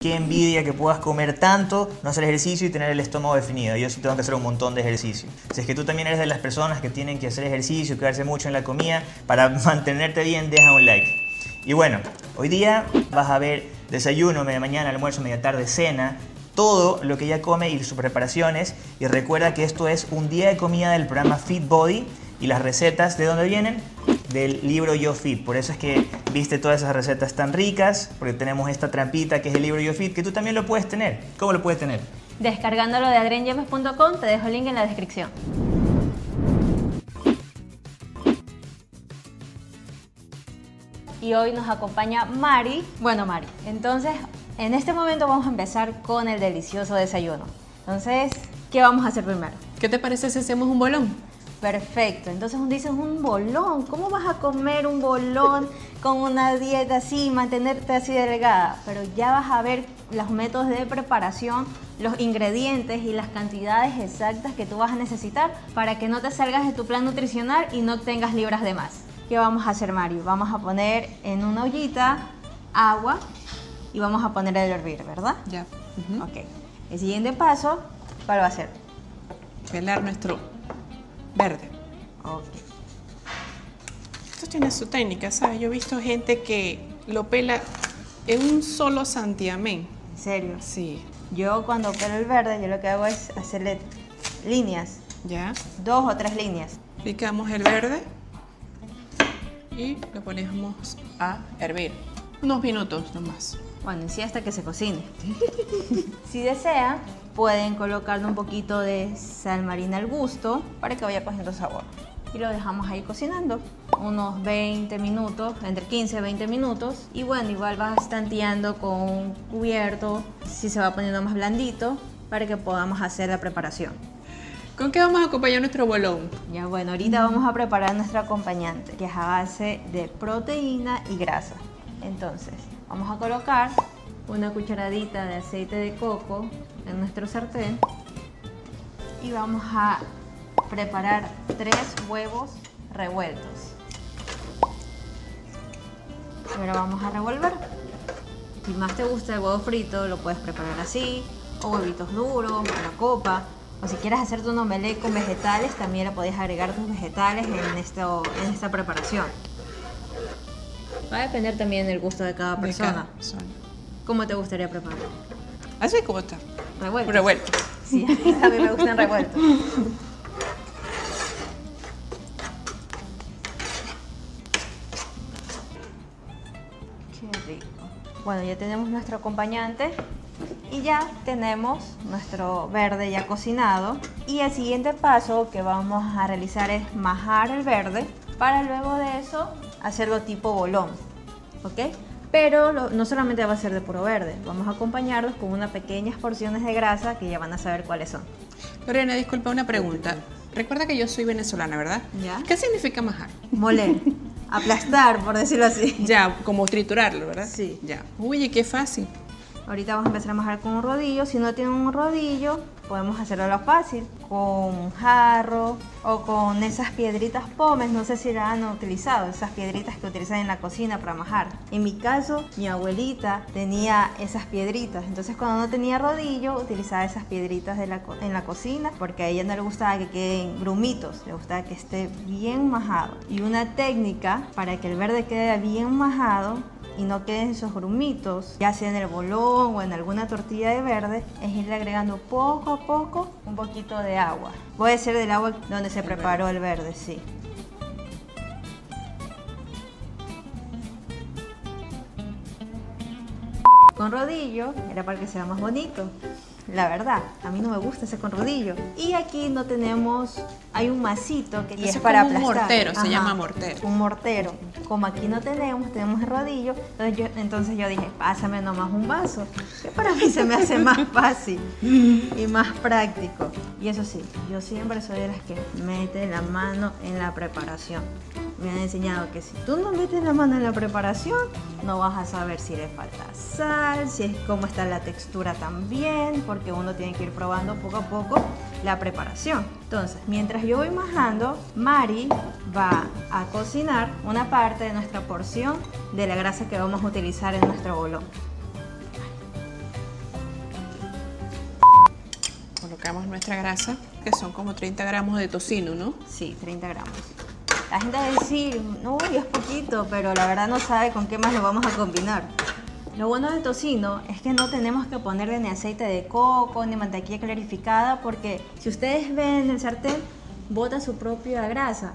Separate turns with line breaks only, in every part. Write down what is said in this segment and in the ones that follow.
Qué envidia que puedas comer tanto, no hacer ejercicio y tener el estómago definido. Yo sí tengo que hacer un montón de ejercicio. Si es que tú también eres de las personas que tienen que hacer ejercicio, quedarse mucho en la comida, para mantenerte bien, deja un like. Y bueno, hoy día vas a ver desayuno, media mañana, almuerzo, media tarde, cena, todo lo que ella come y sus preparaciones. Y recuerda que esto es un día de comida del programa Fit Body y las recetas de dónde vienen del libro Yo Fit. Por eso es que viste todas esas recetas tan ricas, porque tenemos esta trampita que es el libro Yo Fit, que tú también lo puedes tener. ¿Cómo lo puedes tener?
Descargándolo de adrienyemes.com, te dejo el link en la descripción. Y hoy nos acompaña Mari. Bueno, Mari, entonces en este momento vamos a empezar con el delicioso desayuno. Entonces, ¿qué vamos a hacer primero?
¿Qué te parece si hacemos un bolón?
Perfecto, entonces dices un bolón, ¿cómo vas a comer un bolón con una dieta así, mantenerte así delgada? Pero ya vas a ver los métodos de preparación, los ingredientes y las cantidades exactas que tú vas a necesitar para que no te salgas de tu plan nutricional y no tengas libras de más. ¿Qué vamos a hacer, Mario? Vamos a poner en una ollita agua y vamos a poner el hervir, ¿verdad?
Ya.
Ok. El siguiente paso, ¿cuál va a ser?
Pelar nuestro verde.
Ok.
Esto tiene su técnica, ¿sabes? Yo he visto gente que lo pela en un solo santiamén.
¿En serio?
Sí.
Yo cuando pelo el verde, yo lo que hago es hacerle líneas,
¿Ya?
dos o tres líneas.
Picamos el verde y lo ponemos a hervir. Unos minutos nomás.
Bueno, en sí hasta que se cocine. si desean, pueden colocarle un poquito de sal marina al gusto para que vaya cogiendo sabor. Y lo dejamos ahí cocinando unos 20 minutos, entre 15 y 20 minutos. Y bueno, igual vas tanteando con un cubierto, si se va poniendo más blandito, para que podamos hacer la preparación.
¿Con qué vamos a acompañar nuestro bolón?
Ya bueno, ahorita vamos a preparar nuestro acompañante, que es a base de proteína y grasa. Entonces, vamos a colocar una cucharadita de aceite de coco en nuestro sartén y vamos a preparar tres huevos revueltos. Ahora vamos a revolver. Si más te gusta el huevo frito, lo puedes preparar así, o huevitos duros, o la copa. O si quieres hacerte un omelette con vegetales, también le podés agregar tus vegetales en esta preparación. Va a depender también del gusto de cada
De
persona.
cada persona.
¿Cómo te gustaría preparar?
Así como está.
Revuelto.
Revuelto.
Sí, a mí me gustan revueltos. Qué rico. Bueno, ya tenemos nuestro acompañante y ya tenemos nuestro verde ya cocinado. Y el siguiente paso que vamos a realizar es majar el verde para luego de eso hacerlo tipo bolón. ¿Ok? Pero lo- no solamente va a ser de puro verde, vamos a acompañarlos con unas pequeñas porciones de grasa que ya van a saber cuáles son.
Lorena, disculpa una pregunta. Recuerda que yo soy venezolana, ¿verdad?
Ya.
¿Qué significa majar?
Moler, aplastar, por decirlo así.
Ya, como triturarlo, ¿verdad?
Sí.
Ya. Oye, qué fácil.
Ahorita vamos a empezar a majar con un rodillo. Si no tienen un rodillo, podemos hacerlo lo fácil, con jarro o con esas piedritas pomes. No sé si la han utilizado, esas piedritas que utilizan en la cocina para majar. En mi caso, mi abuelita tenía esas piedritas. Entonces, cuando no tenía rodillo, utilizaba esas piedritas de la en la cocina porque a ella no le gustaba que queden grumitos, le gustaba que esté bien majado. Y una técnica para que el verde quede bien majado y no queden esos grumitos, ya sea en el bolón o en alguna tortilla de verde, es irle agregando poco a poco un poquito de agua. Puede ser del agua donde se preparó el verde, sí. Con rodillo era para que sea más bonito. La verdad, a mí no me gusta ese con rodillo. Y aquí no tenemos, hay un masito que y es
es
para
como un
aplastar.
mortero, se llama mortero.
Un mortero. Como aquí no tenemos, tenemos el rodillo, entonces yo, entonces yo dije, pásame nomás un vaso. Que para mí se me hace más fácil y más práctico. Y eso sí, yo siempre soy de las que mete la mano en la preparación me han enseñado que si tú no metes la mano en la preparación, no vas a saber si le falta sal, si es cómo está la textura también, porque uno tiene que ir probando poco a poco la preparación. Entonces, mientras yo voy majando, Mari va a cocinar una parte de nuestra porción de la grasa que vamos a utilizar en nuestro bolón.
Colocamos nuestra grasa, que son como 30 gramos de tocino, ¿no?
Sí, 30 gramos. La gente va a decir, no, es poquito, pero la verdad no sabe con qué más lo vamos a combinar. Lo bueno del tocino es que no tenemos que ponerle ni aceite de coco ni mantequilla clarificada porque si ustedes ven en el sartén, bota su propia grasa.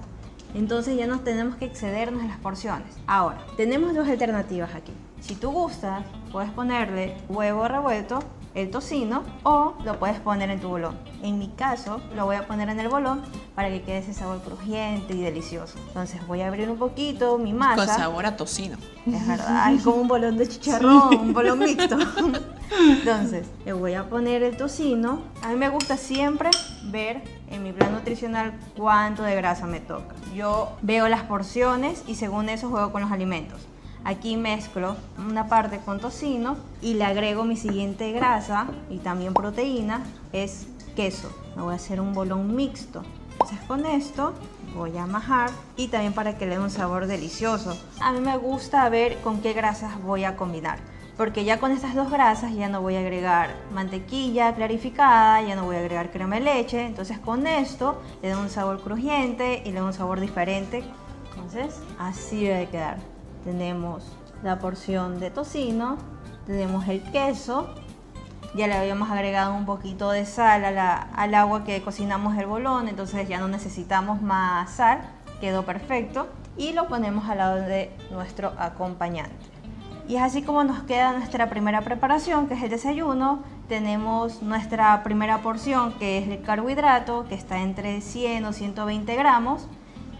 Entonces ya no tenemos que excedernos en las porciones. Ahora, tenemos dos alternativas aquí. Si tú gustas, puedes ponerle huevo revuelto el tocino o lo puedes poner en tu bolón. En mi caso, lo voy a poner en el bolón para que quede ese sabor crujiente y delicioso. Entonces voy a abrir un poquito mi masa.
Con sabor a tocino.
Es verdad, es como un bolón de chicharrón, un bolón mixto. Entonces, le voy a poner el tocino. A mí me gusta siempre ver en mi plan nutricional cuánto de grasa me toca. Yo veo las porciones y según eso juego con los alimentos. Aquí mezclo una parte con tocino y le agrego mi siguiente grasa y también proteína, es queso. Me voy a hacer un bolón mixto. Entonces con esto voy a majar y también para que le dé un sabor delicioso. A mí me gusta ver con qué grasas voy a combinar. Porque ya con estas dos grasas ya no voy a agregar mantequilla clarificada, ya no voy a agregar crema de leche. Entonces con esto le da un sabor crujiente y le da un sabor diferente. Entonces así debe quedar tenemos la porción de tocino, tenemos el queso, ya le habíamos agregado un poquito de sal al agua que cocinamos el bolón, entonces ya no necesitamos más sal, quedó perfecto y lo ponemos al lado de nuestro acompañante. Y es así como nos queda nuestra primera preparación, que es el desayuno. Tenemos nuestra primera porción, que es el carbohidrato, que está entre 100 o 120 gramos.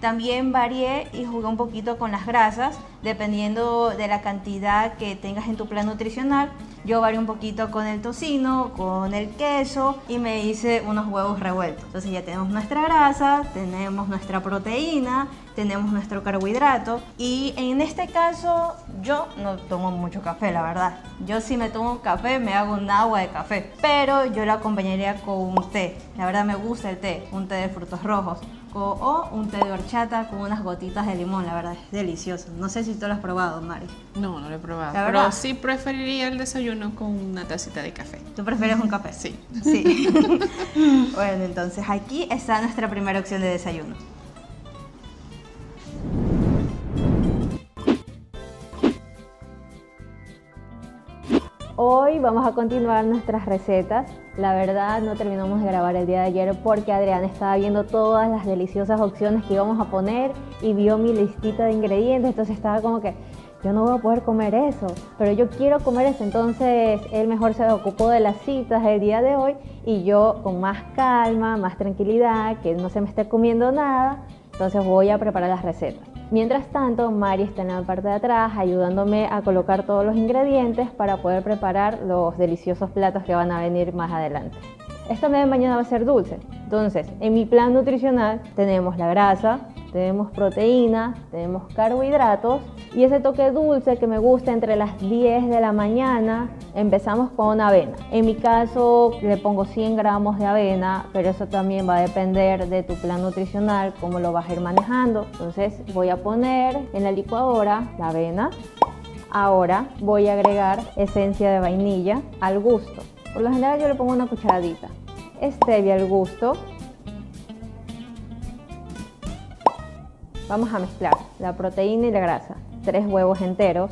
También varié y jugué un poquito con las grasas, dependiendo de la cantidad que tengas en tu plan nutricional. Yo varié un poquito con el tocino, con el queso y me hice unos huevos revueltos. Entonces ya tenemos nuestra grasa, tenemos nuestra proteína, tenemos nuestro carbohidrato y en este caso yo no tomo mucho café, la verdad. Yo si me tomo café me hago un agua de café, pero yo lo acompañaría con un té. La verdad me gusta el té, un té de frutos rojos o un té de horchata con unas gotitas de limón, la verdad es delicioso. No sé si tú lo has probado, Mari.
No, no lo he probado. pero sí preferiría el desayuno con una tacita de café.
¿Tú prefieres un café?
Sí.
Sí. bueno, entonces aquí está nuestra primera opción de desayuno. Hoy vamos a continuar nuestras recetas. La verdad no terminamos de grabar el día de ayer porque Adrián estaba viendo todas las deliciosas opciones que íbamos a poner y vio mi listita de ingredientes, entonces estaba como que yo no voy a poder comer eso, pero yo quiero comer eso, entonces él mejor se ocupó de las citas del día de hoy y yo con más calma, más tranquilidad, que no se me esté comiendo nada, entonces voy a preparar las recetas. Mientras tanto, Mari está en la parte de atrás ayudándome a colocar todos los ingredientes para poder preparar los deliciosos platos que van a venir más adelante. Esta media mañana va a ser dulce. Entonces, en mi plan nutricional tenemos la grasa, tenemos proteína, tenemos carbohidratos y ese toque dulce que me gusta entre las 10 de la mañana, empezamos con avena. En mi caso le pongo 100 gramos de avena, pero eso también va a depender de tu plan nutricional, cómo lo vas a ir manejando. Entonces voy a poner en la licuadora la avena. Ahora voy a agregar esencia de vainilla al gusto. Por lo general yo le pongo una cucharadita. Stevia al gusto Vamos a mezclar la proteína y la grasa. Tres huevos enteros.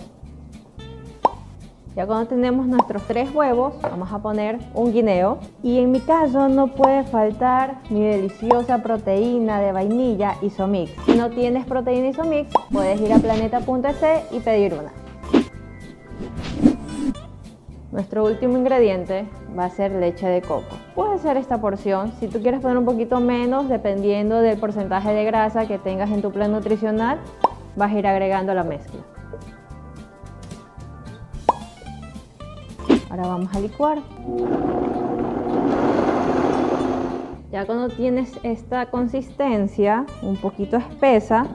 Ya cuando tenemos nuestros tres huevos, vamos a poner un guineo. Y en mi caso no puede faltar mi deliciosa proteína de vainilla Isomix. Si no tienes proteína Isomix, puedes ir a planeta.es y pedir una. Nuestro último ingrediente va a ser leche de coco. Puede ser esta porción, si tú quieres poner un poquito menos, dependiendo del porcentaje de grasa que tengas en tu plan nutricional, vas a ir agregando la mezcla. Ahora vamos a licuar. Ya cuando tienes esta consistencia un poquito espesa,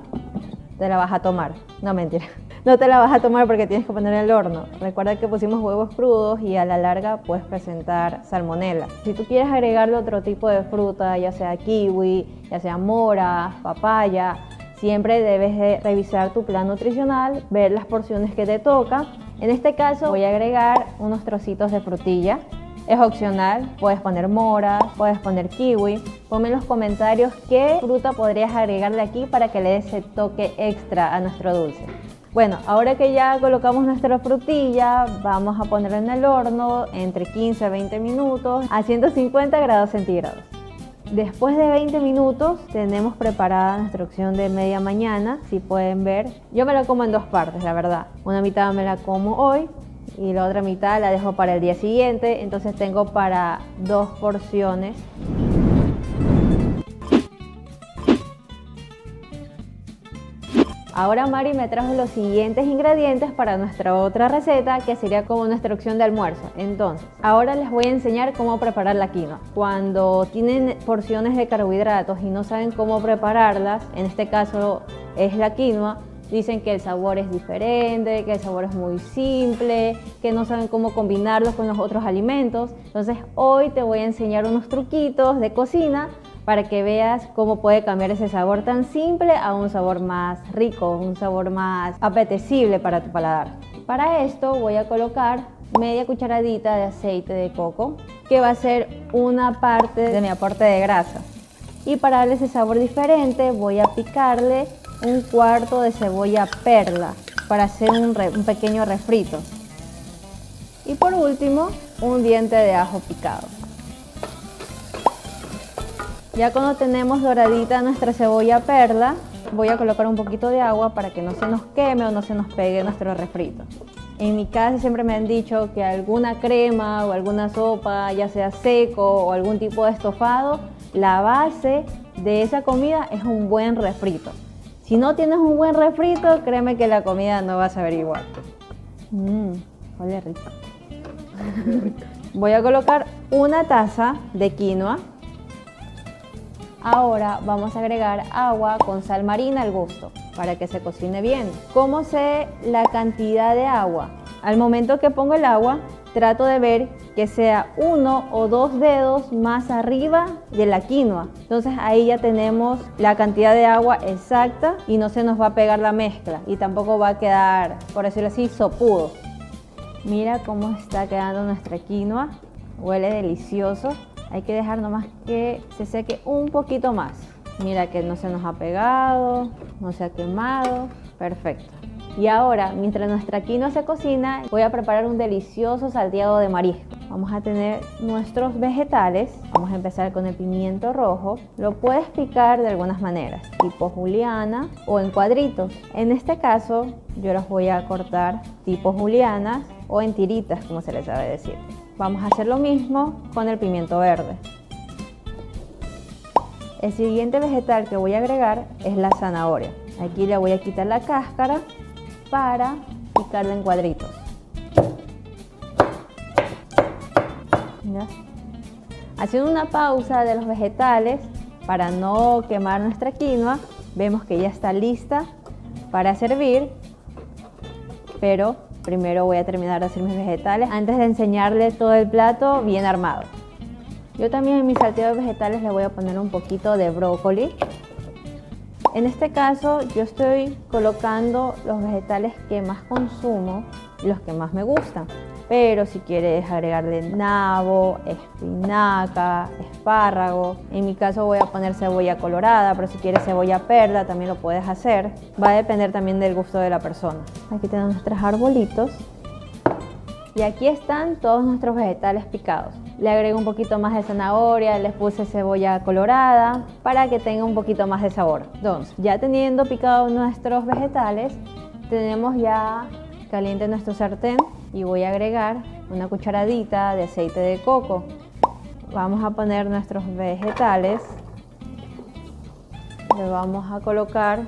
te la vas a tomar. No mentira no te la vas a tomar porque tienes que poner en el horno. Recuerda que pusimos huevos crudos y a la larga puedes presentar salmonela. Si tú quieres agregarle otro tipo de fruta, ya sea kiwi, ya sea mora, papaya, siempre debes de revisar tu plan nutricional, ver las porciones que te toca. En este caso voy a agregar unos trocitos de frutilla Es opcional, puedes poner mora, puedes poner kiwi. Ponme en los comentarios qué fruta podrías agregarle aquí para que le dé ese toque extra a nuestro dulce. Bueno, ahora que ya colocamos nuestra frutilla, vamos a ponerla en el horno entre 15 a 20 minutos a 150 grados centígrados. Después de 20 minutos tenemos preparada nuestra opción de media mañana, si pueden ver. Yo me la como en dos partes, la verdad. Una mitad me la como hoy y la otra mitad la dejo para el día siguiente, entonces tengo para dos porciones. Ahora Mari me trajo los siguientes ingredientes para nuestra otra receta que sería como nuestra opción de almuerzo. Entonces, ahora les voy a enseñar cómo preparar la quinoa. Cuando tienen porciones de carbohidratos y no saben cómo prepararlas, en este caso es la quinoa, Dicen que el sabor es diferente, que el sabor es muy simple, que no saben cómo combinarlos con los otros alimentos. Entonces hoy te voy a enseñar unos truquitos de cocina para que veas cómo puede cambiar ese sabor tan simple a un sabor más rico, un sabor más apetecible para tu paladar. Para esto voy a colocar media cucharadita de aceite de coco, que va a ser una parte de mi aporte de grasa. Y para darle ese sabor diferente voy a picarle un cuarto de cebolla perla para hacer un, pequeño refrito. Y por último, un diente de ajo picado. Ya cuando tenemos doradita nuestra cebolla perla, voy a colocar un poquito de agua para que no se nos queme o no se nos pegue nuestro refrito. En mi casa siempre me han dicho que alguna crema o alguna sopa, ya sea seco o algún tipo de estofado, la base de esa comida es un buen refrito. Si no tienes un buen refrito, créeme que la comida no va a saber igual. Mmm, huele rico. Voy a colocar una taza de quinoa. Ahora vamos a agregar agua con sal marina al gusto para que se cocine bien. ¿Cómo sé la cantidad de agua? Al momento que pongo el agua, trato de ver que sea uno o dos dedos más arriba de la quinoa. Entonces ahí ya tenemos la cantidad de agua exacta y no se nos va a pegar la mezcla y tampoco va a quedar, por decirlo así, sopudo. Mira cómo está quedando nuestra quinoa. Huele delicioso. Hay que dejar nomás que se seque un poquito más. Mira que no se nos ha pegado, no se ha quemado. Perfecto. Y ahora, mientras nuestra quinoa se cocina, voy a preparar un delicioso salteado de marisco. Vamos a tener nuestros vegetales. Vamos a empezar con el pimiento rojo. Lo puedes picar de algunas maneras, tipo juliana o en cuadritos. En este caso, yo los voy a cortar tipo julianas o en tiritas, como se les sabe decir. Vamos a hacer lo mismo con el pimiento verde. El siguiente vegetal que voy a agregar es la zanahoria. Aquí le voy a quitar la cáscara para picarlo en cuadritos. Haciendo una pausa de los vegetales para no quemar nuestra quinoa, vemos que ya está lista para servir, pero primero voy a terminar de hacer mis vegetales antes de enseñarles todo el plato bien armado. Yo también en mis salteados vegetales le voy a poner un poquito de brócoli en este caso yo estoy colocando los vegetales que más consumo y los que más me gustan. Pero si quieres agregarle nabo, espinaca, espárrago, en mi caso voy a poner cebolla colorada, pero si quieres cebolla perla también lo puedes hacer. Va a depender también del gusto de la persona. Aquí tenemos nuestros arbolitos. Y aquí están todos nuestros vegetales picados le agrego un poquito más de zanahoria, les puse cebolla colorada para que tenga un poquito más de sabor. Entonces, ya teniendo picado nuestros vegetales, tenemos ya caliente nuestro sartén y voy a agregar una cucharadita de aceite de coco. Vamos a poner nuestros vegetales, le vamos a colocar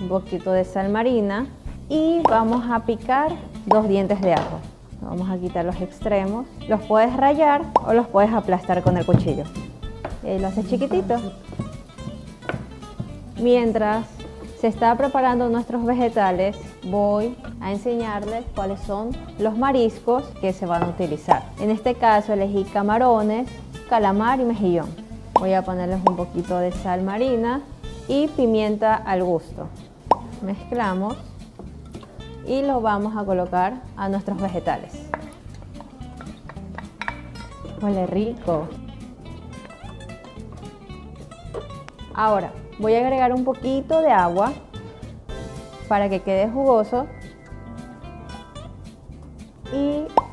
un poquito de sal marina y vamos a picar dos dientes de ajo. Vamos a quitar los extremos. Los puedes rayar o los puedes aplastar con el cuchillo. Y lo haces chiquitito. Mientras se está preparando nuestros vegetales, voy a enseñarles cuáles son los mariscos que se van a utilizar. En este caso elegí camarones, calamar y mejillón. Voy a ponerles un poquito de sal marina y pimienta al gusto. Mezclamos y lo vamos a colocar a nuestros vegetales. Huele rico. Ahora, voy a agregar un poquito de agua para que quede jugoso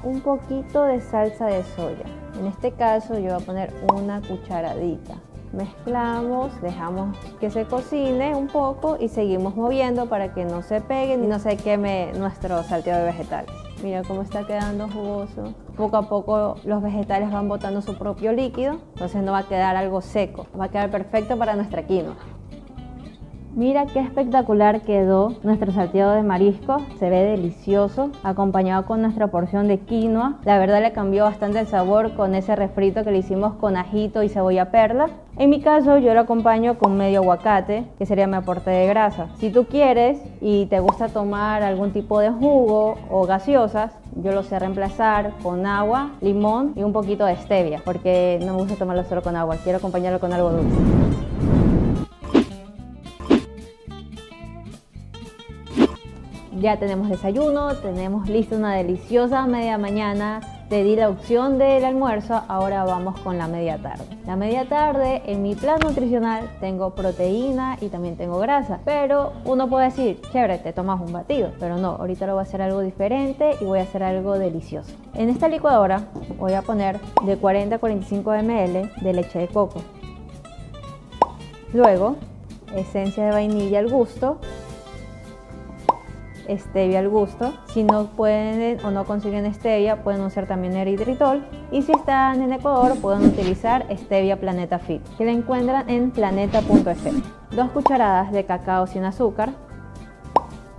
un poquito de salsa de soya. En este caso yo voy a poner una cucharadita. Mezclamos, dejamos que se cocine un poco y seguimos moviendo para que no se pegue ni no se queme nuestro salteado de vegetales. Mira cómo está quedando jugoso. Poco a poco los vegetales van botando su propio líquido, entonces no va a quedar algo seco, va a quedar perfecto para nuestra quinoa. Mira qué espectacular quedó nuestro salteado de marisco, se ve delicioso, acompañado con nuestra porción de quinoa. La verdad le cambió bastante el sabor con ese refrito que le hicimos con ajito y cebolla perla. En mi caso yo lo acompaño con medio aguacate, que sería mi aporte de grasa. Si tú quieres y te gusta tomar algún tipo de jugo o gaseosas, yo lo sé reemplazar con agua, limón y un poquito de stevia, porque no me gusta tomarlo solo con agua, quiero acompañarlo con algo dulce. Ya tenemos desayuno, tenemos lista una deliciosa media mañana. Te di la opción del almuerzo, ahora vamos con la media tarde. La media tarde en mi plan nutricional tengo proteína y también tengo grasa, pero uno puede decir, chévere, te tomas un batido, pero no, ahorita lo voy a hacer algo diferente y voy a hacer algo delicioso. En esta licuadora voy a poner de 40 a 45 ml de leche de coco. Luego, esencia de vainilla al gusto stevia al gusto. Si no pueden o no consiguen stevia, pueden usar también eritritol. Y si están en Ecuador, pueden utilizar stevia Planeta Fit, que la encuentran en planeta.fm. Dos cucharadas de cacao sin azúcar,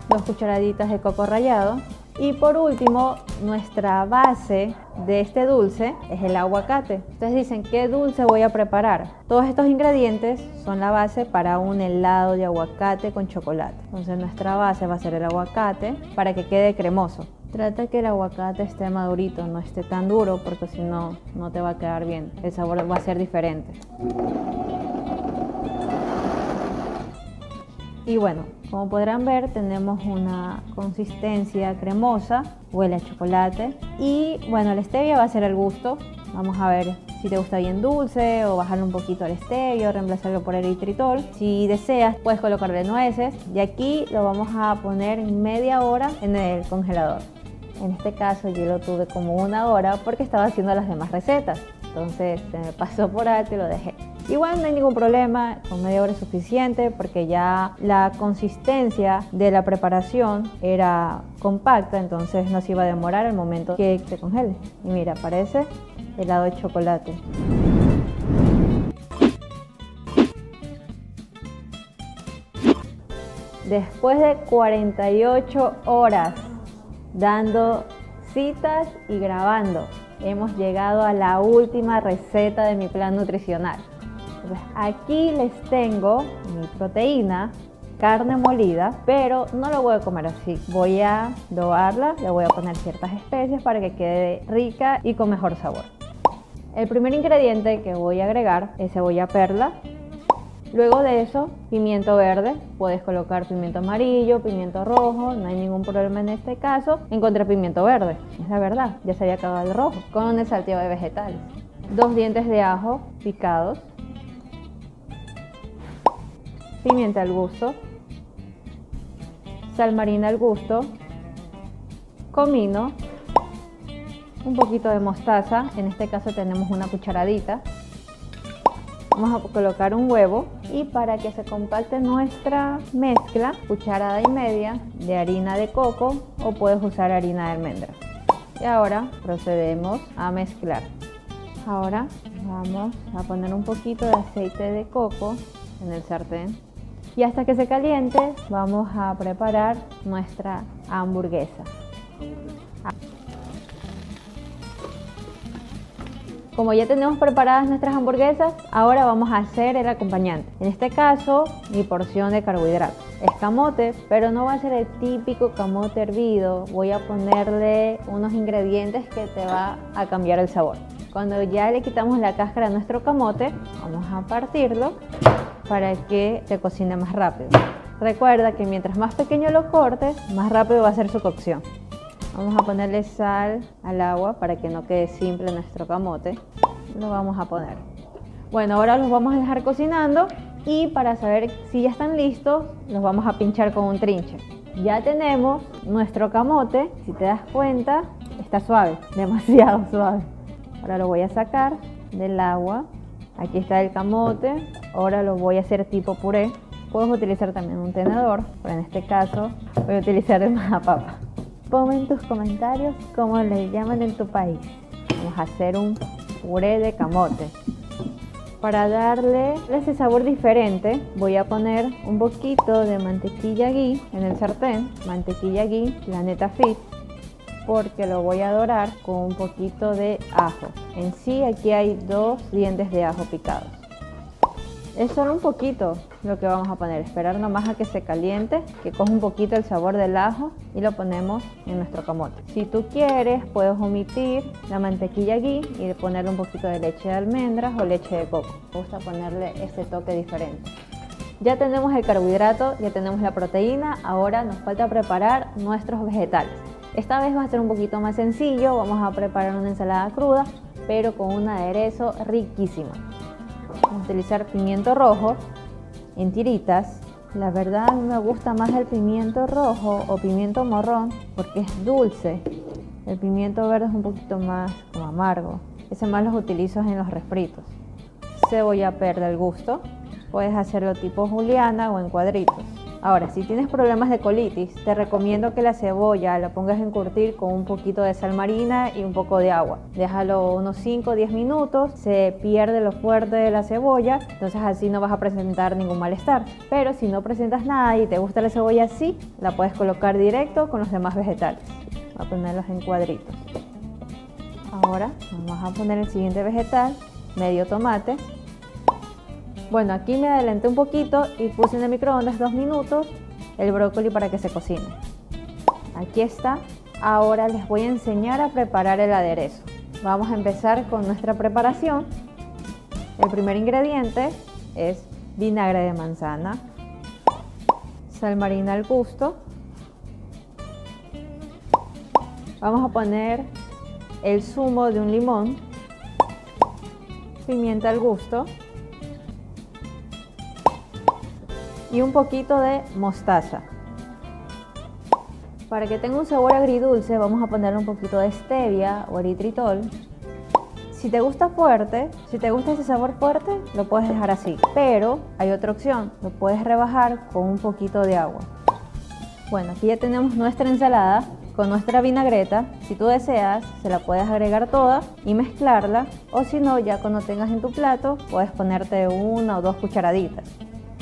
dos cucharaditas de coco rallado y por último, nuestra base de este dulce es el aguacate. Ustedes dicen, ¿qué dulce voy a preparar? Todos estos ingredientes son la base para un helado de aguacate con chocolate. Entonces nuestra base va a ser el aguacate para que quede cremoso. Trata que el aguacate esté madurito, no esté tan duro porque si no, no te va a quedar bien. El sabor va a ser diferente. Y bueno, como podrán ver tenemos una consistencia cremosa, huele a chocolate y bueno, el stevia va a ser al gusto. Vamos a ver si te gusta bien dulce o bajarle un poquito al stevia o reemplazarlo por eritritol. Si deseas puedes colocarle nueces y aquí lo vamos a poner media hora en el congelador. En este caso yo lo tuve como una hora porque estaba haciendo las demás recetas. Entonces se me pasó por alto y lo dejé. Igual no hay ningún problema, con media hora es suficiente porque ya la consistencia de la preparación era compacta, entonces no se iba a demorar el momento que se congele. Y mira, parece helado de chocolate. Después de 48 horas dando citas y grabando, hemos llegado a la última receta de mi plan nutricional aquí les tengo mi proteína, carne molida, pero no lo voy a comer así. Voy a dobarla, le voy a poner ciertas especias para que quede rica y con mejor sabor. El primer ingrediente que voy a agregar es cebolla perla. Luego de eso, pimiento verde. Puedes colocar pimiento amarillo, pimiento rojo, no hay ningún problema en este caso. Encontré pimiento verde, es la verdad, ya se había acabado el rojo, con el salteo de vegetales. Dos dientes de ajo picados, pimienta al gusto, sal marina al gusto, comino, un poquito de mostaza, en este caso tenemos una cucharadita. Vamos a colocar un huevo y para que se compacte nuestra mezcla, cucharada y media de harina de coco o puedes usar harina de almendra. Y ahora procedemos a mezclar. Ahora vamos a poner un poquito de aceite de coco en el sartén y hasta que se caliente vamos a preparar nuestra hamburguesa. Como ya tenemos preparadas nuestras hamburguesas, ahora vamos a hacer el acompañante. En este caso, mi porción de carbohidratos. Es camote, pero no va a ser el típico camote hervido. Voy a ponerle unos ingredientes que te va a cambiar el sabor. Cuando ya le quitamos la cáscara a nuestro camote, vamos a partirlo para que se cocine más rápido. Recuerda que mientras más pequeño lo cortes, más rápido va a ser su cocción. Vamos a ponerle sal al agua para que no quede simple nuestro camote. Lo vamos a poner. Bueno, ahora los vamos a dejar cocinando y para saber si ya están listos, los vamos a pinchar con un trinche. Ya tenemos nuestro camote, si te das cuenta, está suave, demasiado suave. Ahora lo voy a sacar del agua. Aquí está el camote. Ahora lo voy a hacer tipo puré. Puedes utilizar también un tenedor, pero en este caso voy a utilizar una papa. Ponme en tus comentarios cómo le llaman en tu país. Vamos a hacer un puré de camote. Para darle ese sabor diferente, voy a poner un poquito de mantequilla ghee en el sartén. Mantequilla ghee, la neta fit, porque lo voy a dorar con un poquito de ajo. En sí aquí hay dos dientes de ajo picados. Es solo un poquito lo que vamos a poner, esperar nomás a que se caliente, que coja un poquito el sabor del ajo y lo ponemos en nuestro camote. Si tú quieres puedes omitir la mantequilla ghee y ponerle un poquito de leche de almendras o leche de coco. Me gusta ponerle este toque diferente. Ya tenemos el carbohidrato, ya tenemos la proteína, ahora nos falta preparar nuestros vegetales. Esta vez va a ser un poquito más sencillo, vamos a preparar una ensalada cruda, pero con un aderezo riquísimo. Utilizar pimiento rojo en tiritas. La verdad me gusta más el pimiento rojo o pimiento morrón porque es dulce. El pimiento verde es un poquito más como amargo. Ese más los utilizo en los refritos. Cebolla verde al gusto. Puedes hacerlo tipo juliana o en cuadritos. Ahora, si tienes problemas de colitis, te recomiendo que la cebolla la pongas en curtir con un poquito de sal marina y un poco de agua. Déjalo unos 5 o 10 minutos, se pierde lo fuerte de la cebolla, entonces así no vas a presentar ningún malestar. Pero si no presentas nada y te gusta la cebolla así, la puedes colocar directo con los demás vegetales. Voy a ponerlos en cuadritos. Ahora vamos a poner el siguiente vegetal, medio tomate, bueno, aquí me adelanté un poquito y puse en el microondas dos minutos el brócoli para que se cocine. Aquí está. Ahora les voy a enseñar a preparar el aderezo. Vamos a empezar con nuestra preparación. El primer ingrediente es vinagre de manzana, sal marina al gusto. Vamos a poner el zumo de un limón, pimienta al gusto, y un poquito de mostaza. Para que tenga un sabor agridulce vamos a ponerle un poquito de stevia o eritritol. Si te gusta fuerte, si te gusta ese sabor fuerte, lo puedes dejar así. Pero hay otra opción, lo puedes rebajar con un poquito de agua. Bueno, aquí ya tenemos nuestra ensalada con nuestra vinagreta. Si tú deseas, se la puedes agregar toda y mezclarla. O si no, ya cuando tengas en tu plato, puedes ponerte una o dos cucharaditas.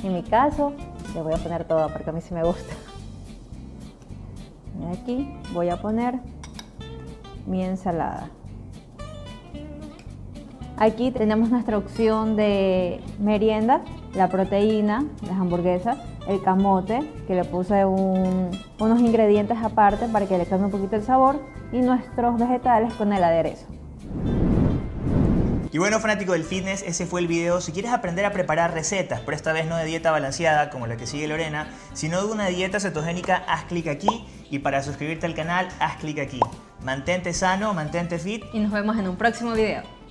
En mi caso, le voy a poner todo porque a mí sí me gusta. Aquí voy a poner mi ensalada. Aquí tenemos nuestra opción de merienda, la proteína, las hamburguesas, el camote, que le puse unos ingredientes aparte para que le cambie un poquito el sabor, y nuestros vegetales con el aderezo.
Y bueno, fanático del fitness, ese fue el video. Si quieres aprender a preparar recetas, pero esta vez no de dieta balanceada como la que sigue Lorena, sino de una dieta cetogénica, haz clic aquí. Y para suscribirte al canal, haz clic aquí. Mantente sano, mantente fit.
Y nos vemos en un próximo video.